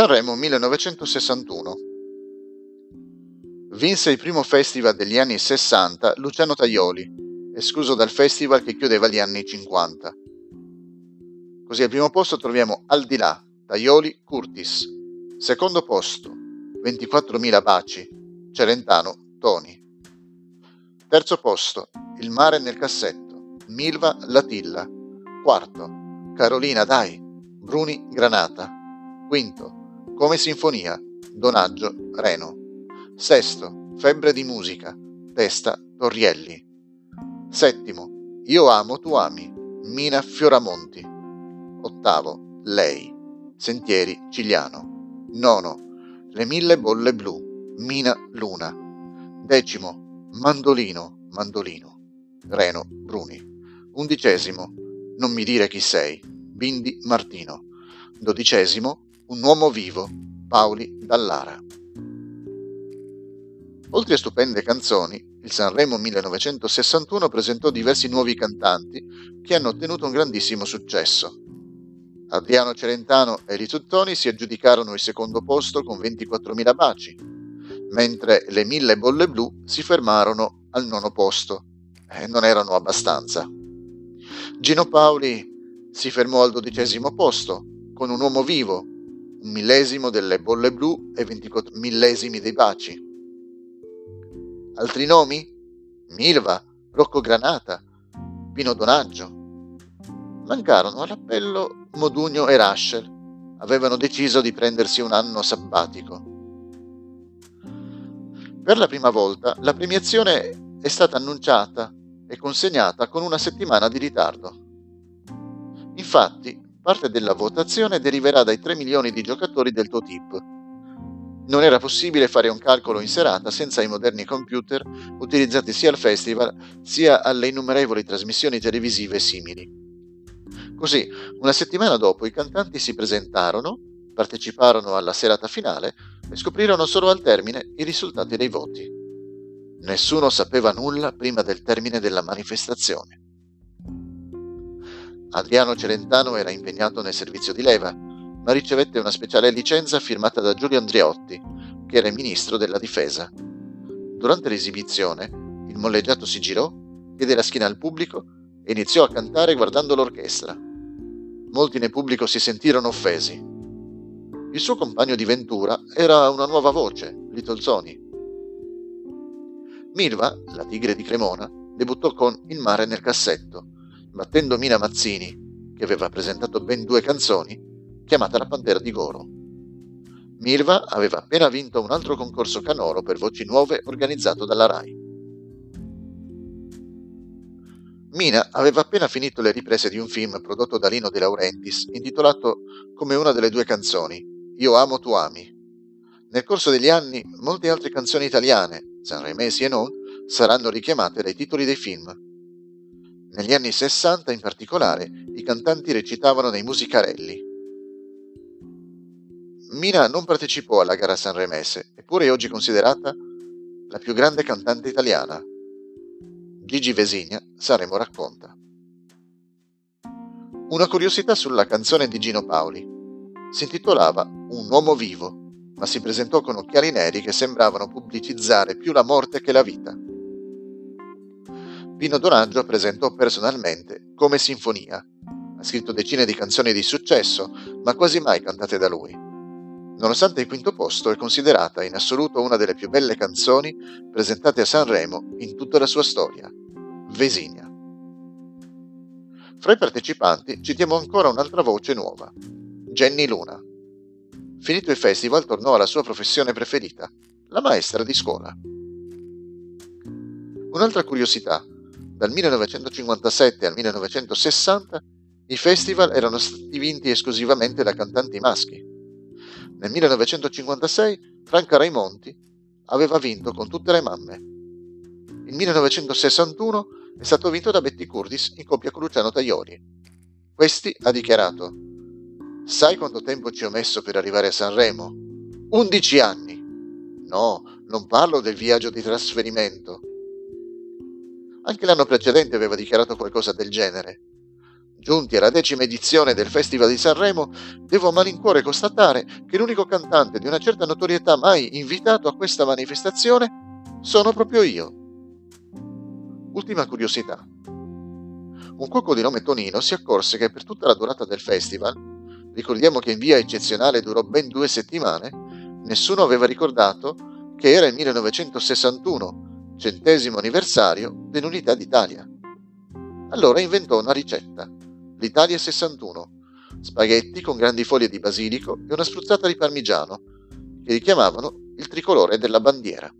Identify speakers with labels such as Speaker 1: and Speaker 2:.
Speaker 1: Sanremo 1961. Vinse il primo festival degli anni 60 Luciano Tajoli, escluso dal festival che chiudeva gli anni 50. Così al primo posto troviamo Al di là, Tajoli, Curtis. Secondo posto, 24.000 baci, Celentano, Toni. Terzo posto, Il mare nel cassetto, Milva, Latilla. Quarto, Carolina Dai, Bruni, Granata. Quinto, Come Sinfonia, Donaggio, Reno. Sesto, Febbre di musica, Testa, Torrielli. Settimo, Io amo, tu ami, Mina Fioramonti. Ottavo, Lei, Sentieri, Cigliano. Nono, Le mille bolle blu, Mina Luna. Decimo, Mandolino, Mandolino, Reno, Bruni. Undicesimo, Non mi dire chi sei, Bindi Martino. Dodicesimo, un uomo vivo, Paoli Dallara. Oltre a stupende canzoni, il Sanremo 1961 presentò diversi nuovi cantanti che hanno ottenuto un grandissimo successo. Adriano Celentano e Risuttoni si aggiudicarono il secondo posto con 24.000 baci, mentre le Mille Bolle Blu si fermarono al nono posto. E non erano abbastanza. Gino Paoli si fermò al dodicesimo posto con un uomo vivo, un millesimo delle bolle blu e 24 millesimi dei baci. Altri nomi? Milva, Rocco Granata, Pino Donaggio. Mancarono all'appello Modugno e Raschel. Avevano deciso di prendersi un anno sabbatico. Per la prima volta la premiazione è stata annunciata e consegnata con una settimana di ritardo. Infatti, Parte della votazione deriverà dai 3 milioni di giocatori del Totip. Non era possibile fare un calcolo in serata senza i moderni computer utilizzati sia al festival sia alle innumerevoli trasmissioni televisive simili. Così, una settimana dopo, i cantanti si presentarono, parteciparono alla serata finale e scoprirono solo al termine i risultati dei voti. Nessuno sapeva nulla prima del termine della manifestazione. Adriano Celentano era impegnato nel servizio di leva, ma ricevette una speciale licenza firmata da Giulio Andriotti, che era il ministro della difesa. Durante l'esibizione, il molleggiato si girò, diede la schiena al pubblico e iniziò a cantare guardando l'orchestra. Molti nel pubblico si sentirono offesi. Il suo compagno di ventura era una nuova voce, Little Sony. Milva, la tigre di Cremona, debuttò con Il mare nel cassetto, battendo Mina Mazzini, che aveva presentato ben due canzoni, chiamata La Pantera di Goro. Mirva aveva appena vinto un altro concorso canoro per voci nuove organizzato dalla RAI. Mina aveva appena finito le riprese di un film prodotto da Lino De Laurentiis intitolato come una delle due canzoni, Io amo tu ami. Nel corso degli anni molte altre canzoni italiane, sanremesi e non, saranno richiamate dai titoli dei film, negli anni 60 in particolare i cantanti recitavano nei musicarelli. Mina non partecipò alla gara sanremese, eppure è oggi considerata la più grande cantante italiana. Gigi Vesigna, Sanremo racconta. Una curiosità sulla canzone di Gino Paoli. Si intitolava Un uomo vivo, ma si presentò con occhiali neri che sembravano pubblicizzare più la morte che la vita. Pino Donaggio presentò personalmente come sinfonia. Ha scritto decine di canzoni di successo, ma quasi mai cantate da lui. Nonostante il quinto posto, è considerata in assoluto una delle più belle canzoni presentate a Sanremo in tutta la sua storia. Vesigna. Fra i partecipanti citiamo ancora un'altra voce nuova, Jenny Luna. Finito il festival tornò alla sua professione preferita, la maestra di scuola. Un'altra curiosità dal 1957 al 1960 i festival erano stati vinti esclusivamente da cantanti maschi. Nel 1956 Franca Raimonti aveva vinto con tutte le mamme. Il 1961 è stato vinto da Betty Curtis in coppia con Luciano Tajori. Questi ha dichiarato: Sai quanto tempo ci ho messo per arrivare a Sanremo? 11 anni! No, non parlo del viaggio di trasferimento, anche l'anno precedente aveva dichiarato qualcosa del genere. Giunti alla decima edizione del Festival di Sanremo, devo a malincuore constatare che l'unico cantante di una certa notorietà mai invitato a questa manifestazione sono proprio io. Ultima curiosità. Un cuoco di nome Tonino si accorse che per tutta la durata del festival, ricordiamo che in via eccezionale durò ben due settimane, nessuno aveva ricordato che era il 1961, centesimo anniversario dell'Unità d'Italia. Allora inventò una ricetta l'Italia 61, spaghetti con grandi foglie di basilico e una spruzzata di parmigiano, che richiamavano il tricolore della bandiera.